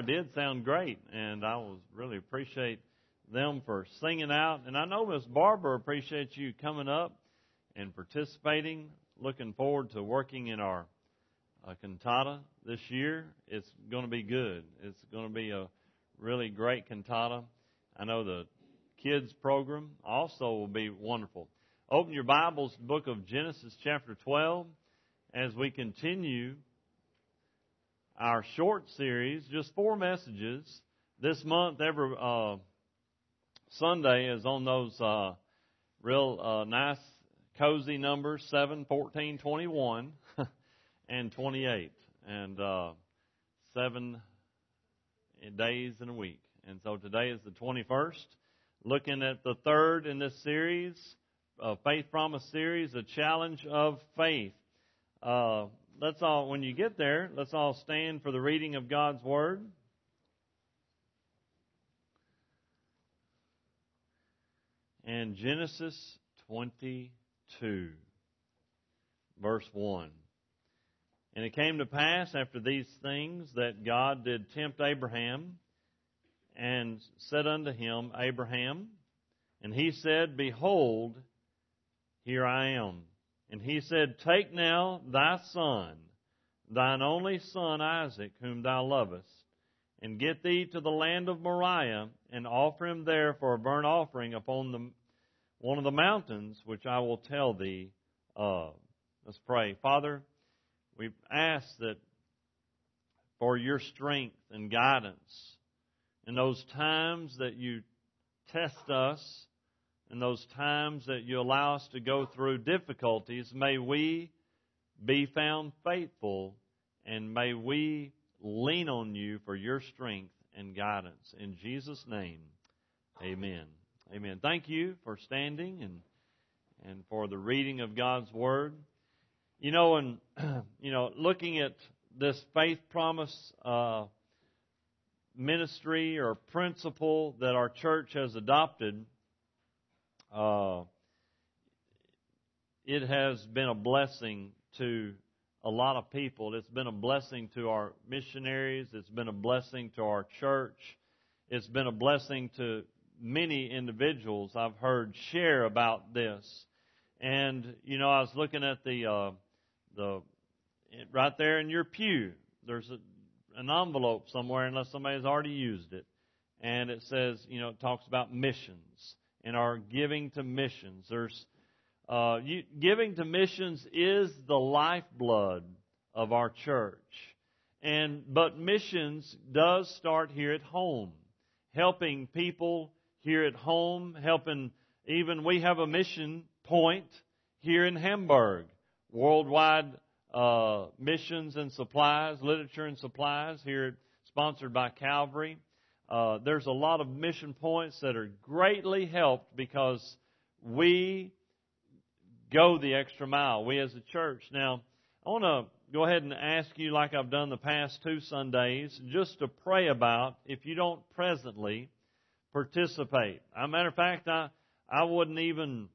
choir did sound great, and I was really appreciate them for singing out. And I know Miss Barbara appreciates you coming up and participating. Looking forward to working in our uh, cantata this year. It's going to be good. It's going to be a really great cantata. I know the kids program also will be wonderful. Open your Bibles, book of Genesis chapter 12, as we continue our short series, just four messages. This month, every uh, Sunday is on those uh, real uh, nice, cozy numbers 7, 14, 21, and 28. And uh, seven days in a week. And so today is the 21st. Looking at the third in this series, uh, Faith Promise series, a challenge of faith. Uh, let's all, when you get there, let's all stand for the reading of God's Word. And Genesis 22, verse 1. And it came to pass after these things that God did tempt Abraham and said unto him, Abraham, and he said, Behold, here I am. And he said, Take now thy son, thine only son Isaac, whom thou lovest, and get thee to the land of Moriah, and offer him there for a burnt offering upon the, one of the mountains which I will tell thee of. Let's pray. Father, we ask that for your strength and guidance in those times that you test us, in those times that you allow us to go through difficulties, may we be found faithful and may we lean on you for your strength and guidance. In Jesus' name, amen. Amen. Thank you for standing and and for the reading of God's Word. You know, and you know, looking at this faith promise uh, ministry or principle that our church has adopted, uh, it has been a blessing to a lot of people. It's been a blessing to our missionaries. It's been a blessing to our church. It's been a blessing to many individuals I've heard share about this. And you know, I was looking at the uh, the right there in your pew. There's a, an envelope somewhere, unless somebody has already used it, and it says, you know, it talks about missions and our giving to missions. There's uh, you, giving to missions is the lifeblood of our church. And but missions does start here at home, helping people here at home, helping even we have a mission point here in Hamburg, worldwide uh, missions and supplies, literature and supplies here, sponsored by Calvary. Uh, there's a lot of mission points that are greatly helped because we go the extra mile, we as a church. Now, I want to go ahead and ask you, like I've done the past two Sundays, just to pray about if you don't presently participate. As a matter of fact, I, I wouldn't even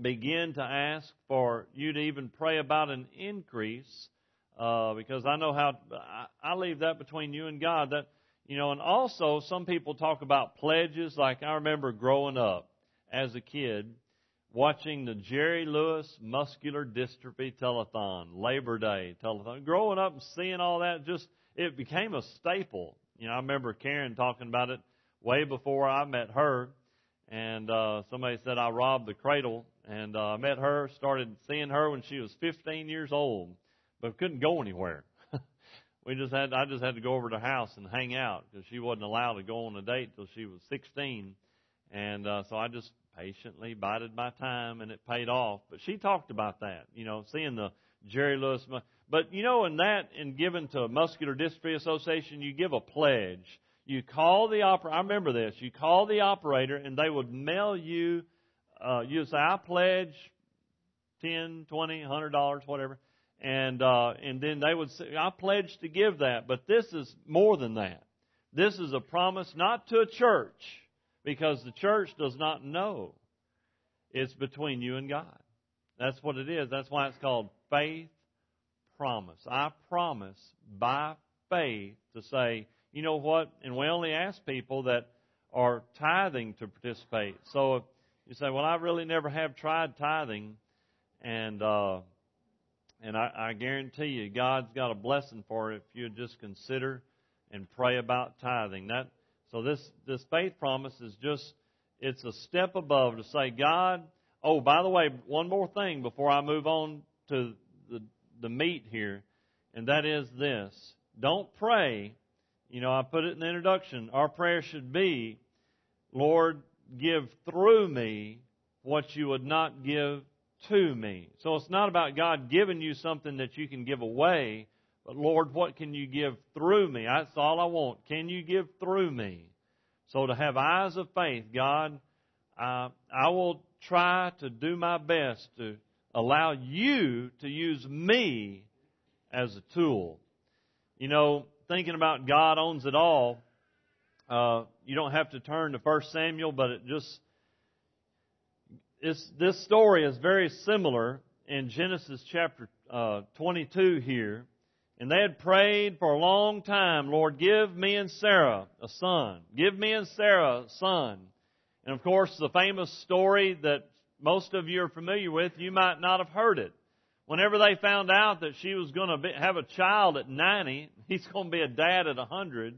begin to ask for you to even pray about an increase, uh, because I know how I, I leave that between you and God. That you know, and also some people talk about pledges. Like I remember growing up as a kid, watching the Jerry Lewis Muscular Dystrophy Telethon, Labor Day Telethon. Growing up and seeing all that, just it became a staple. You know, I remember Karen talking about it way before I met her, and uh, somebody said I robbed the cradle, and uh, I met her, started seeing her when she was 15 years old, but couldn't go anywhere. We just had I just had to go over to her house and hang out because she wasn't allowed to go on a date till she was 16, and uh, so I just patiently bided my time, and it paid off. But she talked about that, you know, seeing the Jerry Lewis. But you know, in that, in giving to Muscular Dystrophy Association, you give a pledge. You call the operator. I remember this. You call the operator, and they would mail you. Uh, you say, "I pledge ten, twenty, hundred dollars, whatever," and uh, and then they would say, "I pledge to give that." But this is more than that. This is a promise not to a church because the church does not know. It's between you and God. That's what it is. That's why it's called faith promise. I promise by faith to say, you know what? And we only ask people that are tithing to participate. So if you say, well, I really never have tried tithing, and uh, and I, I guarantee you, God's got a blessing for it if you just consider and pray about tithing. That so this this faith promise is just it's a step above to say, God. Oh, by the way, one more thing before I move on to the the meat here, and that is this: don't pray. You know, I put it in the introduction. Our prayer should be, Lord, give through me what you would not give to me. So it's not about God giving you something that you can give away, but Lord, what can you give through me? That's all I want. Can you give through me? So to have eyes of faith, God, uh, I will try to do my best to allow you to use me as a tool. You know, thinking about God owns it all, uh, you don't have to turn to 1 Samuel, but it just this story is very similar in Genesis chapter uh, 22 here. And they had prayed for a long time, Lord, give me and Sarah a son. Give me and Sarah a son. And of course, the famous story that most of you are familiar with, you might not have heard it. Whenever they found out that she was going to have a child at 90, he's going to be a dad at 100.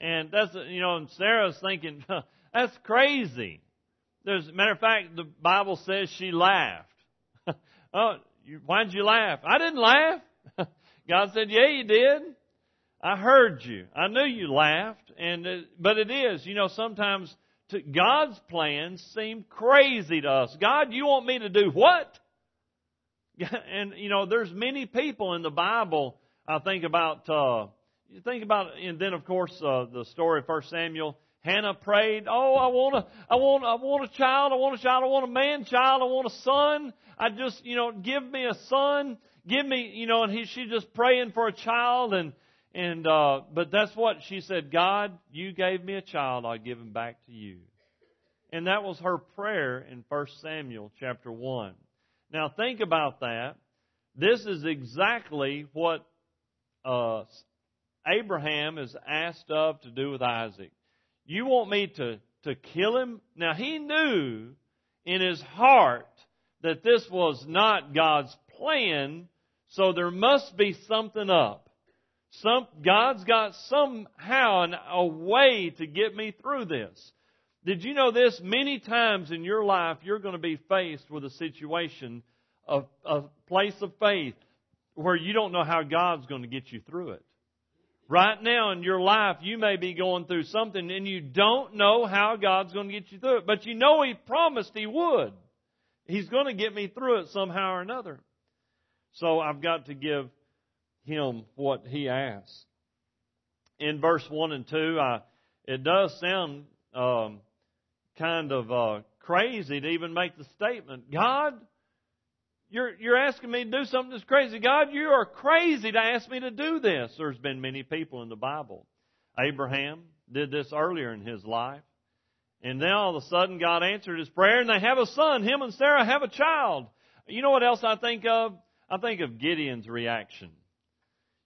And that's, you know, and Sarah's thinking, that's crazy. There's, matter of fact, the Bible says she laughed. oh, you, why'd you laugh? I didn't laugh. God said, yeah, you did. I heard you. I knew you laughed. And, it, but it is, you know, sometimes to, God's plans seem crazy to us. God, you want me to do what? And, you know, there's many people in the Bible, I think about, uh, you think about, and then of course, uh, the story of First Samuel, Hannah prayed, "Oh, I want a, I want, I want a child. I want a child. I want a man child. I want a son. I just, you know, give me a son. Give me, you know." And he, she just praying for a child, and and uh, but that's what she said. God, you gave me a child. I give him back to you. And that was her prayer in 1 Samuel chapter 1. Now think about that. This is exactly what uh, Abraham is asked of to do with Isaac. You want me to, to kill him? Now he knew in his heart that this was not God's plan, so there must be something up. Some, God's got somehow an, a way to get me through this. Did you know this? Many times in your life, you're going to be faced with a situation, of a place of faith, where you don't know how God's going to get you through it. Right now in your life, you may be going through something and you don't know how God's going to get you through it, but you know He promised He would. He's going to get me through it somehow or another. So I've got to give Him what He asks. In verse 1 and 2, I, it does sound um, kind of uh, crazy to even make the statement, God, you're, you're asking me to do something that's crazy. God, you are crazy to ask me to do this. There's been many people in the Bible. Abraham did this earlier in his life. And then all of a sudden God answered his prayer and they have a son. Him and Sarah have a child. You know what else I think of? I think of Gideon's reaction.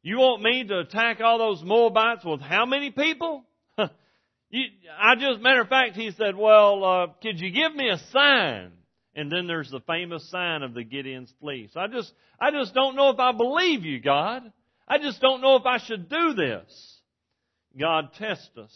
You want me to attack all those Moabites with how many people? you, I just, matter of fact, he said, well, uh, could you give me a sign? And then there's the famous sign of the Gideon's fleece. I just, I just don't know if I believe you, God. I just don't know if I should do this. God test us.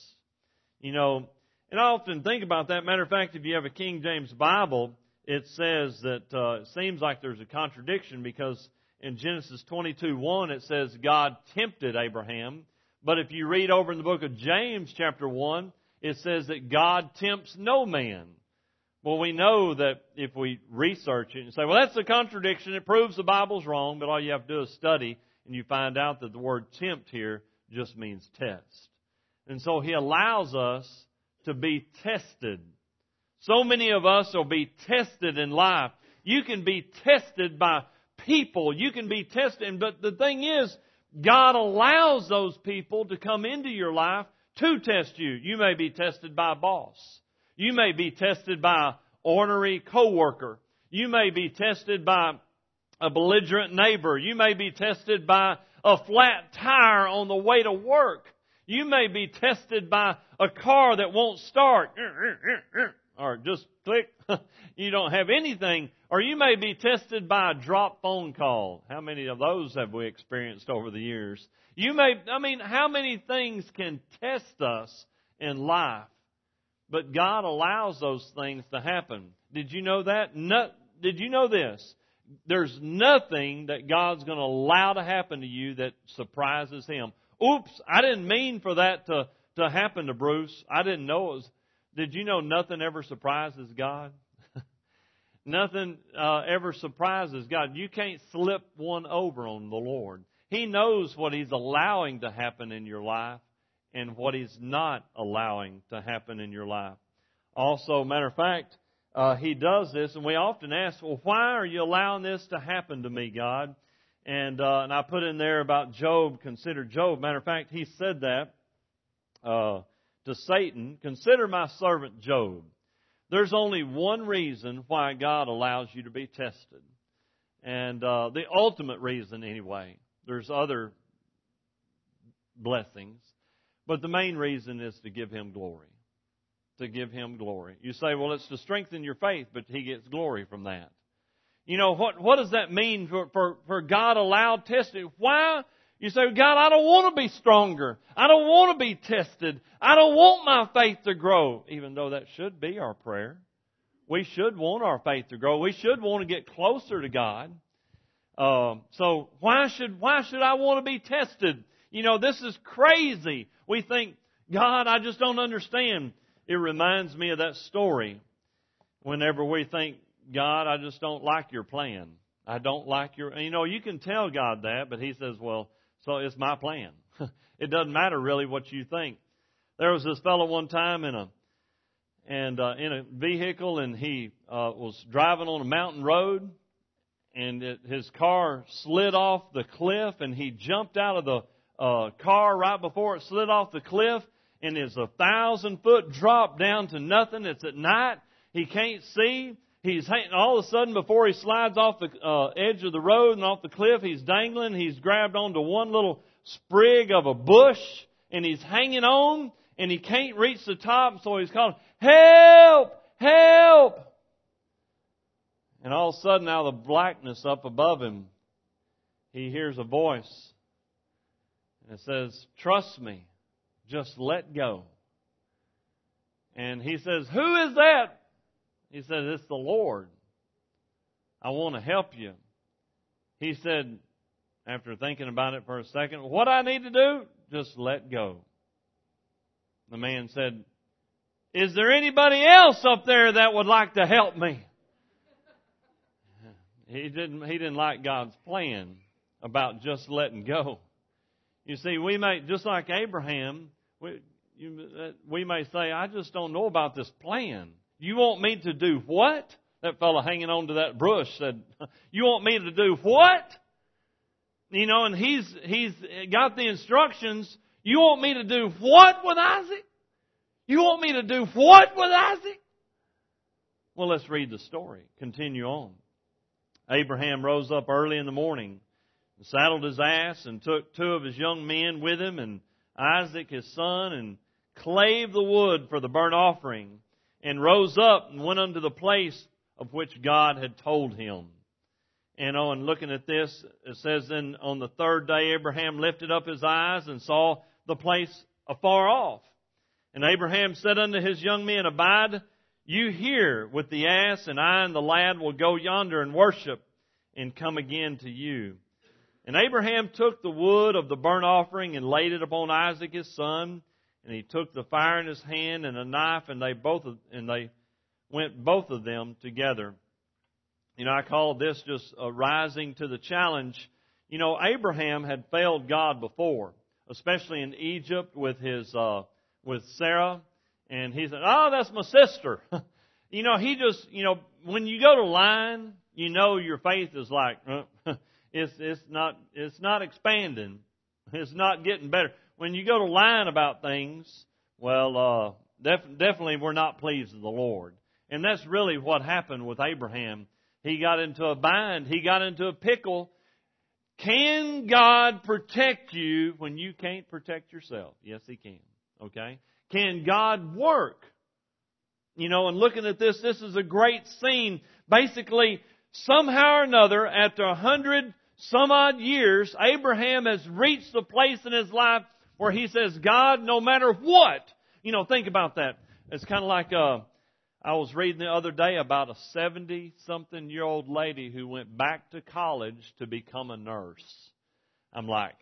You know, and I often think about that. Matter of fact, if you have a King James Bible, it says that uh, it seems like there's a contradiction because in Genesis 22:1 it says God tempted Abraham. But if you read over in the book of James, chapter 1, it says that God tempts no man. Well, we know that if we research it and say, well, that's a contradiction, it proves the Bible's wrong, but all you have to do is study and you find out that the word tempt here just means test. And so he allows us to be tested. So many of us will be tested in life. You can be tested by people. You can be tested. But the thing is, God allows those people to come into your life to test you. You may be tested by a boss. You may be tested by an ornery coworker. You may be tested by a belligerent neighbor. You may be tested by a flat tire on the way to work. You may be tested by a car that won't start. Or just click. you don't have anything. Or you may be tested by a drop phone call. How many of those have we experienced over the years? You may, I mean, how many things can test us in life? But God allows those things to happen. Did you know that? No, did you know this? There's nothing that God's going to allow to happen to you that surprises Him. Oops, I didn't mean for that to, to happen to Bruce. I didn't know it was. Did you know nothing ever surprises God? nothing uh, ever surprises God. You can't slip one over on the Lord. He knows what He's allowing to happen in your life and what He's not allowing to happen in your life. Also, matter of fact, uh, He does this, and we often ask, well, why are you allowing this to happen to me, God? And, uh, and I put in there about Job, consider Job. Matter of fact, he said that, uh, to Satan, consider my servant Job. There's only one reason why God allows you to be tested. And, uh, the ultimate reason anyway. There's other blessings. But the main reason is to give Him glory. To give Him glory. You say, well, it's to strengthen your faith, but He gets glory from that. You know, what, what does that mean for, for, for God allowed testing? Why? You say, God, I don't want to be stronger. I don't want to be tested. I don't want my faith to grow. Even though that should be our prayer. We should want our faith to grow. We should want to get closer to God. Uh, so why should why should I want to be tested? You know, this is crazy. We think, God, I just don't understand. It reminds me of that story. Whenever we think God, I just don't like your plan. I don't like your, you know, you can tell God that, but He says, well, so it's my plan. it doesn't matter really what you think. There was this fellow one time in a, and uh, in a vehicle, and he uh, was driving on a mountain road, and it, his car slid off the cliff, and he jumped out of the uh, car right before it slid off the cliff, and it's a thousand foot drop down to nothing. It's at night. He can't see. He's all of a sudden before he slides off the uh, edge of the road and off the cliff, he's dangling. He's grabbed onto one little sprig of a bush and he's hanging on and he can't reach the top, so he's calling, "Help! Help!" And all of a sudden, out of the blackness up above him, he hears a voice. And it says, Trust me. Just let go. And he says, Who is that? He said, It's the Lord. I want to help you. He said, after thinking about it for a second, what I need to do? Just let go. The man said, Is there anybody else up there that would like to help me? He didn't, he didn't like God's plan about just letting go. You see, we may, just like Abraham, we, you, we may say, I just don't know about this plan. You want me to do what? That fellow hanging on to that brush said, You want me to do what? You know, and he's, he's got the instructions. You want me to do what with Isaac? You want me to do what with Isaac? Well, let's read the story. Continue on. Abraham rose up early in the morning and saddled his ass and took two of his young men with him and Isaac his son and clave the wood for the burnt offering and rose up and went unto the place of which God had told him. And on looking at this, it says then on the third day Abraham lifted up his eyes and saw the place afar off. And Abraham said unto his young men, Abide you here with the ass, and I and the lad will go yonder and worship and come again to you. And Abraham took the wood of the burnt offering and laid it upon Isaac his son, and he took the fire in his hand and a knife, and they both and they went both of them together. You know, I call this just rising to the challenge. You know, Abraham had failed God before, especially in Egypt with his uh, with Sarah, and he said, "Oh, that's my sister." you know, he just, you know, when you go to line, you know your faith is like uh, it's it's not it's not expanding, it's not getting better when you go to lying about things, well, uh, def- definitely we're not pleased with the Lord. And that's really what happened with Abraham. He got into a bind. He got into a pickle. Can God protect you when you can't protect yourself? Yes, He can. Okay? Can God work? You know, and looking at this, this is a great scene. Basically, somehow or another, after a hundred some odd years, Abraham has reached the place in his life where he says, God, no matter what, you know, think about that. It's kind of like, uh, I was reading the other day about a 70 something year old lady who went back to college to become a nurse. I'm like,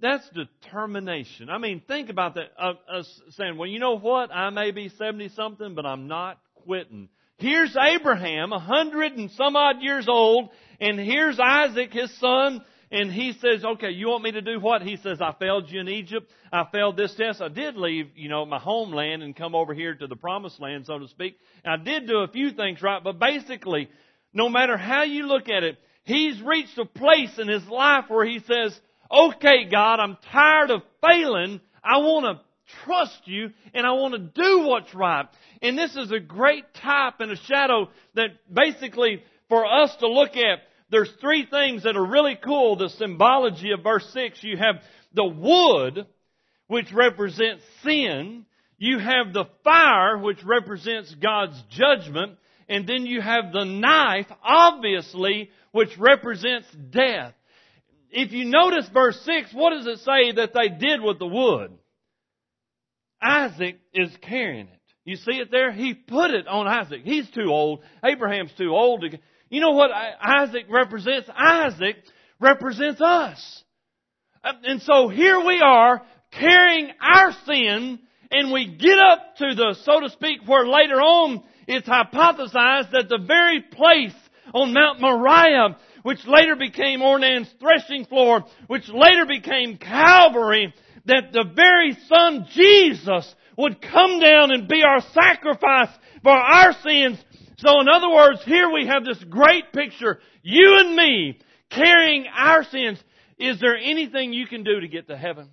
that's determination. I mean, think about that. Uh, saying, well, you know what? I may be 70 something, but I'm not quitting. Here's Abraham, a hundred and some odd years old, and here's Isaac, his son, and he says, okay, you want me to do what? He says, I failed you in Egypt. I failed this test. I did leave, you know, my homeland and come over here to the promised land, so to speak. And I did do a few things right, but basically, no matter how you look at it, he's reached a place in his life where he says, okay, God, I'm tired of failing. I want to trust you and I want to do what's right. And this is a great type and a shadow that basically for us to look at, there's three things that are really cool. The symbology of verse 6. You have the wood, which represents sin. You have the fire, which represents God's judgment. And then you have the knife, obviously, which represents death if you notice verse 6, what does it say that they did with the wood? Isaac is carrying it. You see it there? He put it on Isaac. He's too old. Abraham's too old to. You know what Isaac represents? Isaac represents us. Uh, and so here we are carrying our sin and we get up to the, so to speak, where later on it's hypothesized that the very place on Mount Moriah which later became Ornan's threshing floor, which later became Calvary, that the very Son Jesus would come down and be our sacrifice for our sins. So in other words, here we have this great picture, you and me carrying our sins. Is there anything you can do to get to heaven?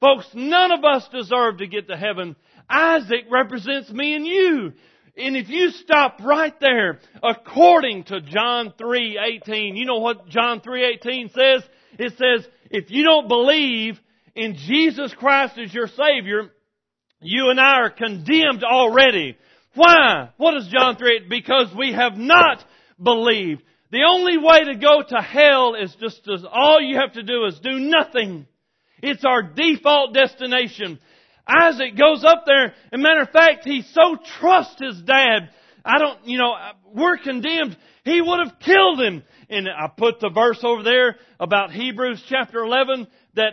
Folks, none of us deserve to get to heaven. Isaac represents me and you. And if you stop right there, according to John 3:18, you know what John 3:18 says? It says, if you don't believe in Jesus Christ as your Savior, you and I are condemned already. Why? What is John 3? Because we have not believed. The only way to go to hell is just as all you have to do is do nothing. It's our default destination. Isaac goes up there, and matter of fact, he so trusts his dad. I don't, you know, we're condemned. He would have killed him. And I put the verse over there about Hebrews chapter 11 that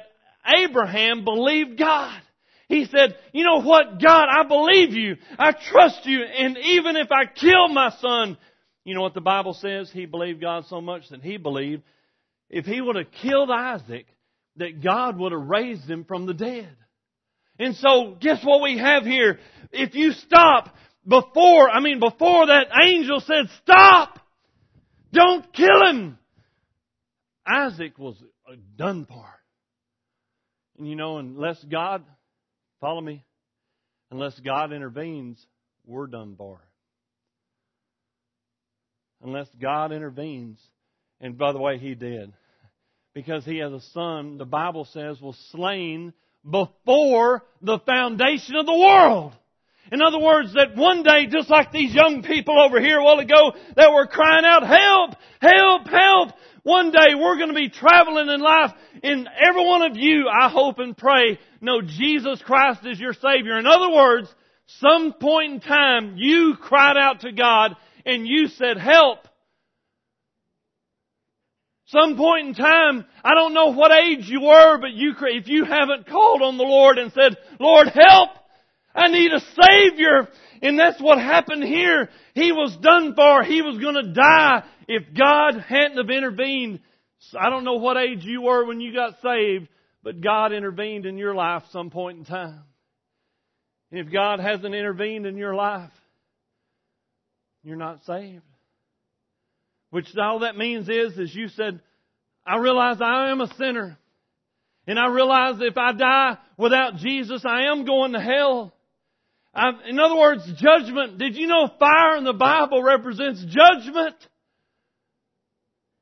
Abraham believed God. He said, you know what, God, I believe you. I trust you. And even if I kill my son, you know what the Bible says? He believed God so much that he believed if he would have killed Isaac, that God would have raised him from the dead. And so, guess what we have here? If you stop before, I mean, before that angel said, stop! Don't kill him! Isaac was done for. And you know, unless God, follow me, unless God intervenes, we're done for. Unless God intervenes, and by the way, He did. Because He has a son, the Bible says, was slain before the foundation of the world. In other words, that one day, just like these young people over here a while ago that were crying out, help, help, help, one day we're going to be traveling in life and every one of you, I hope and pray, know Jesus Christ is your Savior. In other words, some point in time you cried out to God and you said, help, some point in time, I don't know what age you were, but you, if you haven't called on the Lord and said, Lord help, I need a Savior. And that's what happened here. He was done for. He was going to die if God hadn't have intervened. I don't know what age you were when you got saved, but God intervened in your life some point in time. And if God hasn't intervened in your life, you're not saved. Which all that means is, is you said, I realize I am a sinner. And I realize if I die without Jesus, I am going to hell. I've, in other words, judgment. Did you know fire in the Bible represents judgment?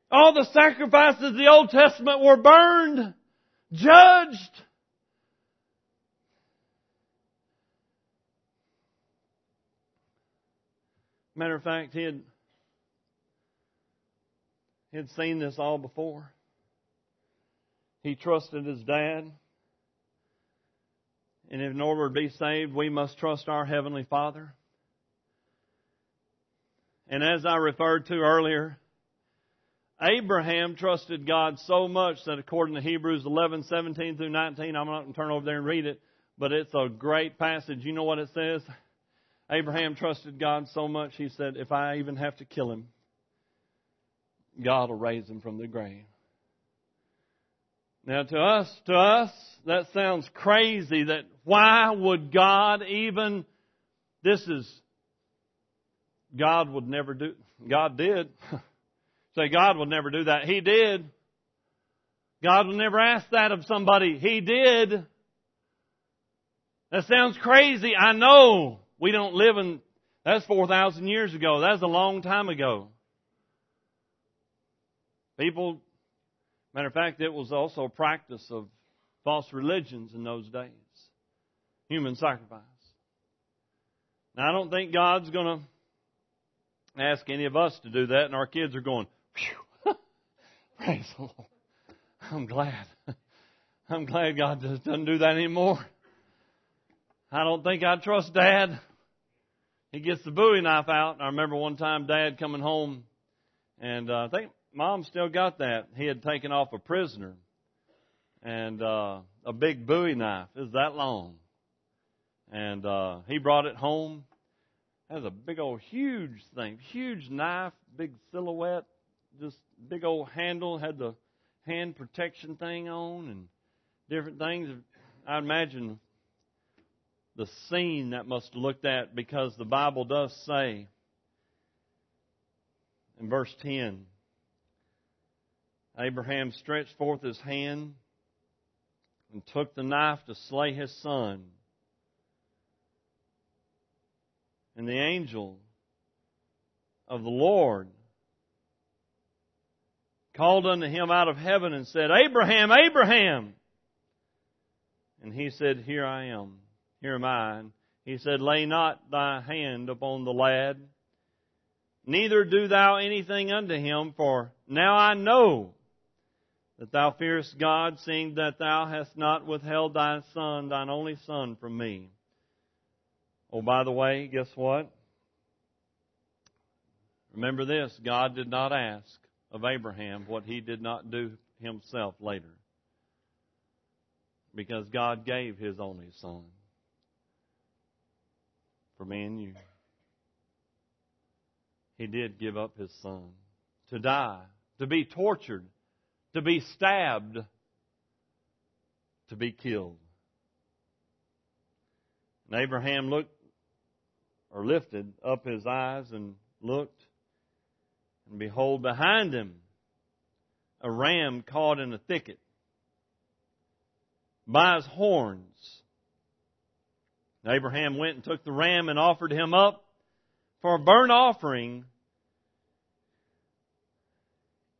All the sacrifices of the Old Testament were burned, judged. Matter of fact, he had, he had seen this all before. He trusted his dad. And in order to be saved, we must trust our Heavenly Father. And as I referred to earlier, Abraham trusted God so much that according to Hebrews 11, 17 through 19, I'm not going to turn over there and read it, but it's a great passage. You know what it says? Abraham trusted God so much, he said, if I even have to kill him, God will raise him from the grave. Now to us, to us, that sounds crazy that why would God even, this is, God would never do, God did. Say God would never do that. He did. God would never ask that of somebody. He did. That sounds crazy. I know. We don't live in, that's 4,000 years ago. That's a long time ago. People Matter of fact, it was also a practice of false religions in those days. Human sacrifice. Now, I don't think God's going to ask any of us to do that, and our kids are going, praise the Lord. I'm glad. I'm glad God doesn't do that anymore. I don't think I trust Dad. He gets the Bowie knife out. I remember one time Dad coming home, and uh, I think mom still got that. He had taken off a prisoner and uh, a big Bowie knife. It was that long, and uh, he brought it home. Was a big old huge thing, huge knife, big silhouette, just big old handle. Had the hand protection thing on and different things. I imagine the scene that must have looked at because the Bible does say in verse 10 Abraham stretched forth his hand and took the knife to slay his son. And the angel of the Lord called unto him out of heaven and said, Abraham, Abraham! And he said, Here I am, here am I. He said, Lay not thy hand upon the lad, neither do thou anything unto him, for now I know that thou fearest God, seeing that thou hast not withheld thy son, thine only son, from me. Oh, by the way, guess what? Remember this God did not ask of Abraham what he did not do himself later. Because God gave his only son for me and you. He did give up his son to die, to be tortured to be stabbed, to be killed. And Abraham looked or lifted up his eyes and looked, and behold, behind him a ram caught in a thicket by his horns. And Abraham went and took the ram and offered him up for a burnt offering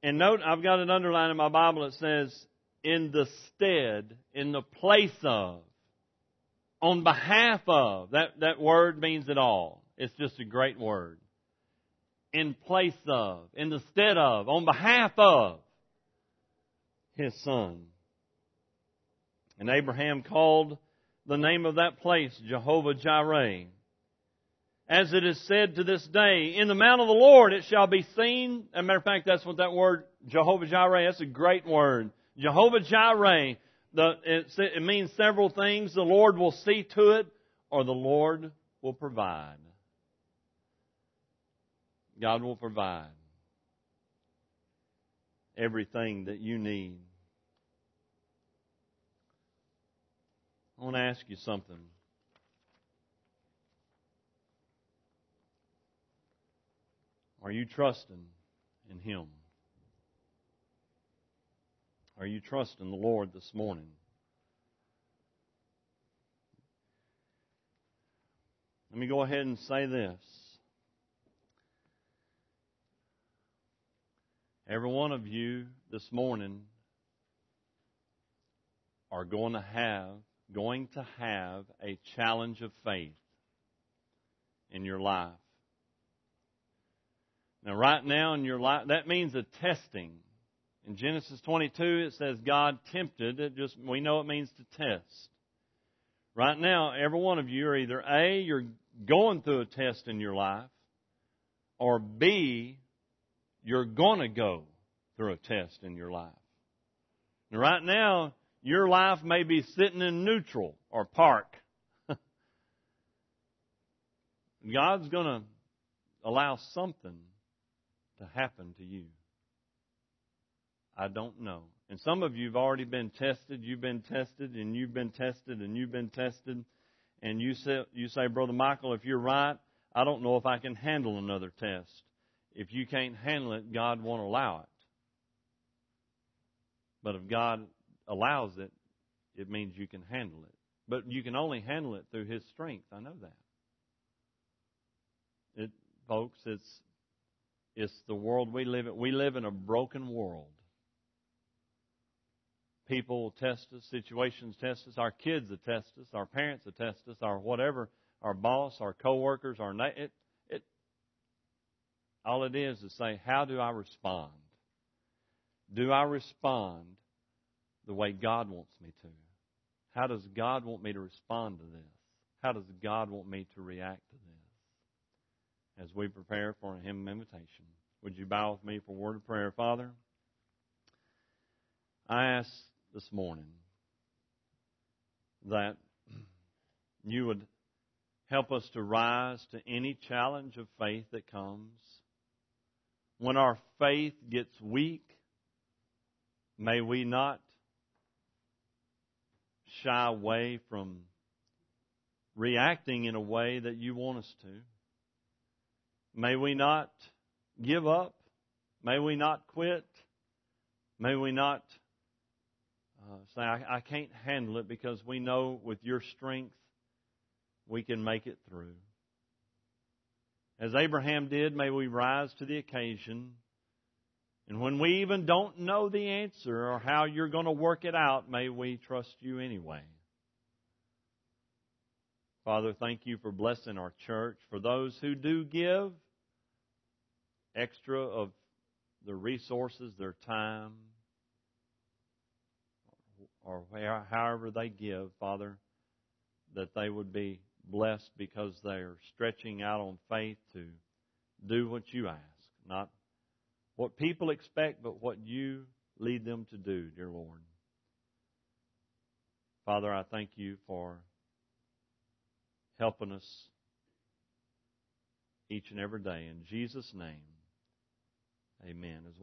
and note, I've got it underlined in my Bible. It says, in the stead, in the place of, on behalf of. That, that word means it all. It's just a great word. In place of, in the stead of, on behalf of his son. And Abraham called the name of that place Jehovah Jireh as it is said to this day, in the mount of the Lord it shall be seen. As a matter of fact, that's what that word, Jehovah Jireh, that's a great word. Jehovah Jireh, the, it, it means several things. The Lord will see to it, or the Lord will provide. God will provide everything that you need. I want to ask you something. Are you trusting in Him? Are you trusting the Lord this morning? Let me go ahead and say this. Every one of you this morning are going to have going to have a challenge of faith in your life. Now right now in your life that means a testing. In Genesis 22 it says God tempted, it just we know it means to test. Right now every one of you are either A you're going through a test in your life or B you're going to go through a test in your life. Now, right now, your life may be sitting in neutral or park. God's going to allow something to happen to you. I don't know. And some of you have already been tested. You've been tested, and you've been tested, and you've been tested. And you say, you say, Brother Michael, if you're right, I don't know if I can handle another test. If you can't handle it, God won't allow it. But if God allows it, it means you can handle it. But you can only handle it through His strength. I know that. It, folks, it's it's the world we live in. We live in a broken world. People test us, situations test us, our kids test us, our parents test us, our whatever, our boss, our coworkers, our it, it. All it is is say, how do I respond? Do I respond the way God wants me to? How does God want me to respond to this? How does God want me to react to this? As we prepare for a hymn of invitation, would you bow with me for a word of prayer, Father? I ask this morning that you would help us to rise to any challenge of faith that comes. When our faith gets weak, May we not shy away from reacting in a way that you want us to. May we not give up. May we not quit. May we not uh, say, I, I can't handle it because we know with your strength we can make it through. As Abraham did, may we rise to the occasion and when we even don't know the answer or how you're going to work it out, may we trust you anyway. Father, thank you for blessing our church. For those who do give extra of their resources, their time, or however they give, Father, that they would be blessed because they are stretching out on faith to do what you ask, not what people expect, but what you lead them to do, dear Lord. Father, I thank you for helping us each and every day. In Jesus' name, amen.